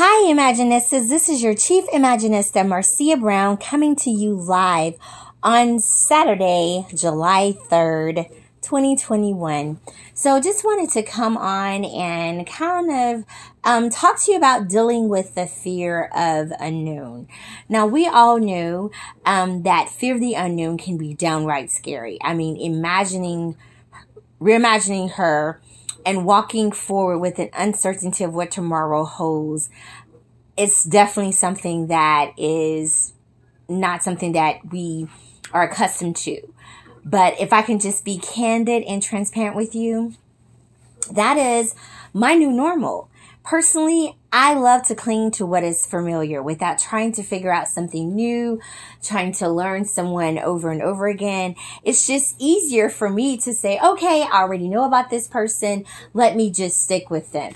Hi, Imaginistas. This is your Chief Imaginista, Marcia Brown, coming to you live on Saturday, July 3rd, 2021. So just wanted to come on and kind of um, talk to you about dealing with the fear of unknown. Now, we all know um, that fear of the unknown can be downright scary. I mean, imagining, reimagining her and walking forward with an uncertainty of what tomorrow holds, it's definitely something that is not something that we are accustomed to. But if I can just be candid and transparent with you, that is my new normal. Personally, I love to cling to what is familiar without trying to figure out something new, trying to learn someone over and over again. It's just easier for me to say, okay, I already know about this person. Let me just stick with them.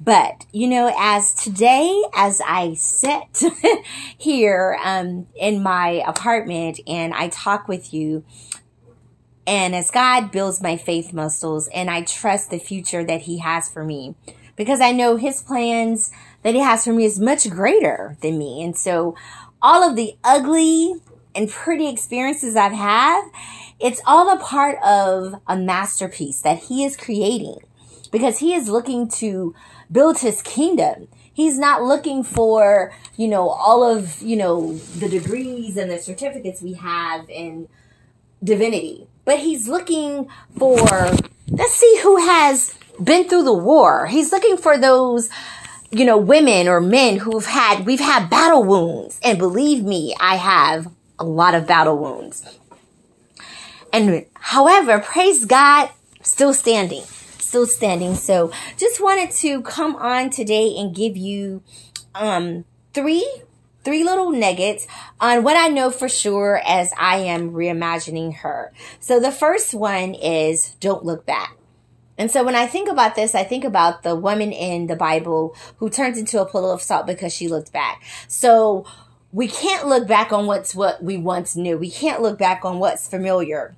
But, you know, as today, as I sit here um, in my apartment and I talk with you, and as God builds my faith muscles and I trust the future that He has for me, because I know his plans that he has for me is much greater than me. And so all of the ugly and pretty experiences I've had, it's all a part of a masterpiece that he is creating because he is looking to build his kingdom. He's not looking for, you know, all of, you know, the degrees and the certificates we have in divinity, but he's looking for, let's see who has been through the war. He's looking for those, you know, women or men who've had, we've had battle wounds. And believe me, I have a lot of battle wounds. And however, praise God, still standing, still standing. So just wanted to come on today and give you, um, three three little nuggets on what I know for sure as I am reimagining her. So the first one is don't look back. And so when I think about this, I think about the woman in the Bible who turned into a pillow of salt because she looked back. So we can't look back on what's what we once knew. We can't look back on what's familiar.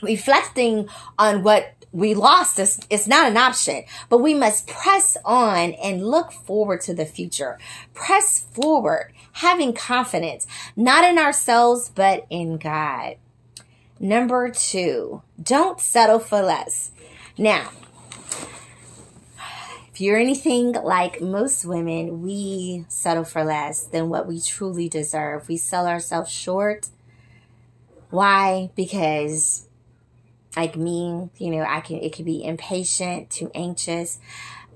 Reflecting on what we lost is, is not an option, but we must press on and look forward to the future. Press forward, having confidence, not in ourselves, but in God. Number two, don't settle for less. Now, if you're anything like most women, we settle for less than what we truly deserve. We sell ourselves short. Why? Because like me, you know, I can it can be impatient, too anxious.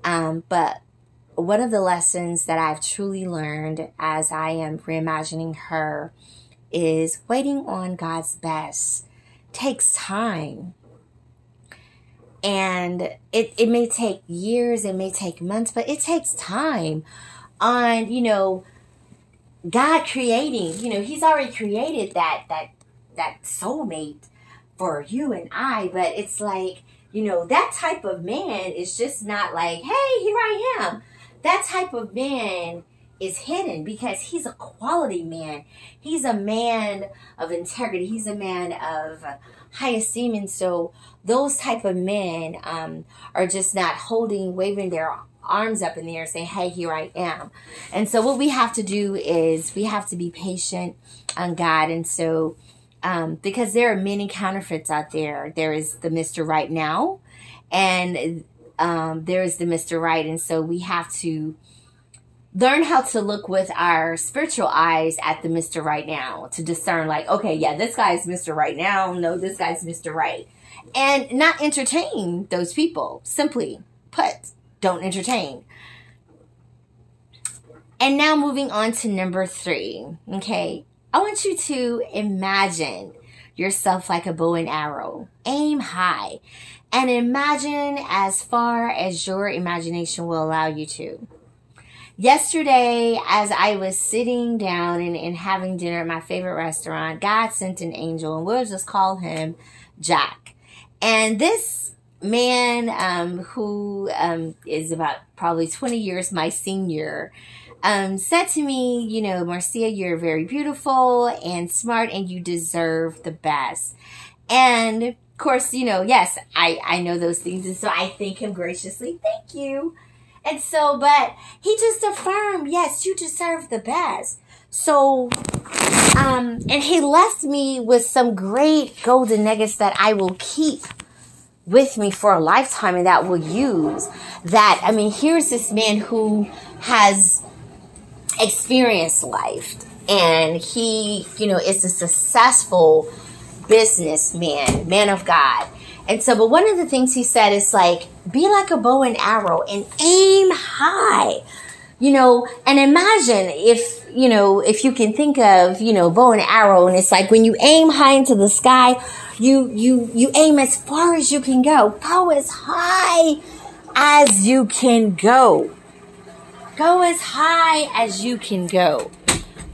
Um, but one of the lessons that I've truly learned as I am reimagining her is waiting on God's best takes time. And it, it may take years, it may take months, but it takes time on, you know, God creating, you know, He's already created that that that soulmate for you and I, but it's like, you know, that type of man is just not like, hey, here I am. That type of man is hidden because he's a quality man. He's a man of integrity. He's a man of high esteem. And so those type of men um, are just not holding, waving their arms up in the air saying, hey, here I am. And so what we have to do is we have to be patient on God. And so um, because there are many counterfeits out there. There is the Mr. Right now and um, there is the Mr. Right. And so we have to learn how to look with our spiritual eyes at the Mr. Right now to discern like, okay, yeah, this guy's Mr. Right now. No, this guy's Mr. Right. And not entertain those people. Simply put, don't entertain. And now moving on to number three. Okay. I want you to imagine yourself like a bow and arrow. Aim high and imagine as far as your imagination will allow you to yesterday as I was sitting down and, and having dinner at my favorite restaurant, God sent an angel and we'll just call him Jack. And this man, um, who, um, is about probably 20 years my senior, um, said to me, you know, Marcia, you're very beautiful and smart and you deserve the best. And of course, you know, yes, I, I know those things. And so I thank him graciously. Thank you. And so, but he just affirmed, yes, you deserve the best. So, um, and he left me with some great golden nuggets that I will keep with me for a lifetime and that will use. That, I mean, here's this man who has experienced life and he, you know, is a successful businessman, man of God. And so, but one of the things he said is like, be like a bow and arrow and aim high. You know, and imagine if, you know, if you can think of, you know, bow and arrow and it's like when you aim high into the sky, you, you, you aim as far as you can go. Go as high as you can go. Go as high as you can go.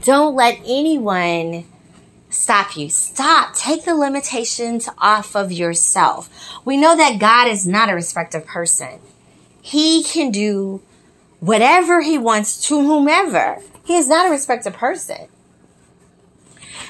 Don't let anyone stop you. Stop. Take the limitations off of yourself. We know that God is not a respecter person. He can do whatever he wants to whomever. He is not a respecter person.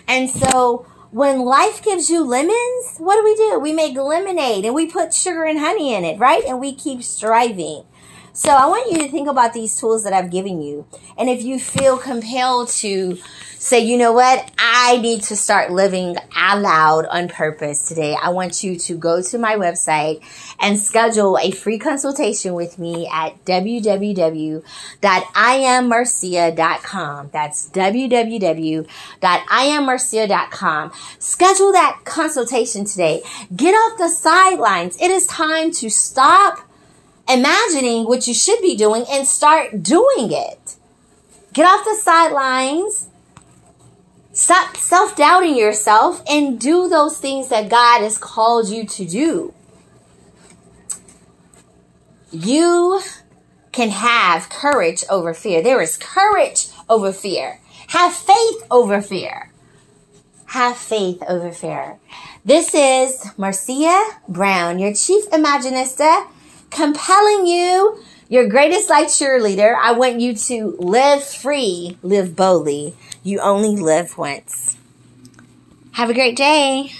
And so when life gives you lemons, what do we do? We make lemonade and we put sugar and honey in it, right? And we keep striving. So I want you to think about these tools that I've given you. And if you feel compelled to say, you know what, I need to start living out loud on purpose today, I want you to go to my website and schedule a free consultation with me at www.iammarcia.com. That's www.iammarcia.com. Schedule that consultation today. Get off the sidelines. It is time to stop imagining what you should be doing and start doing it. Get off the sidelines. Stop self doubting yourself and do those things that God has called you to do. You can have courage over fear. There is courage over fear. Have faith over fear. Have faith over fear. This is Marcia Brown, your Chief Imaginista compelling you, your greatest life cheerleader. I want you to live free, live boldly. You only live once. Have a great day.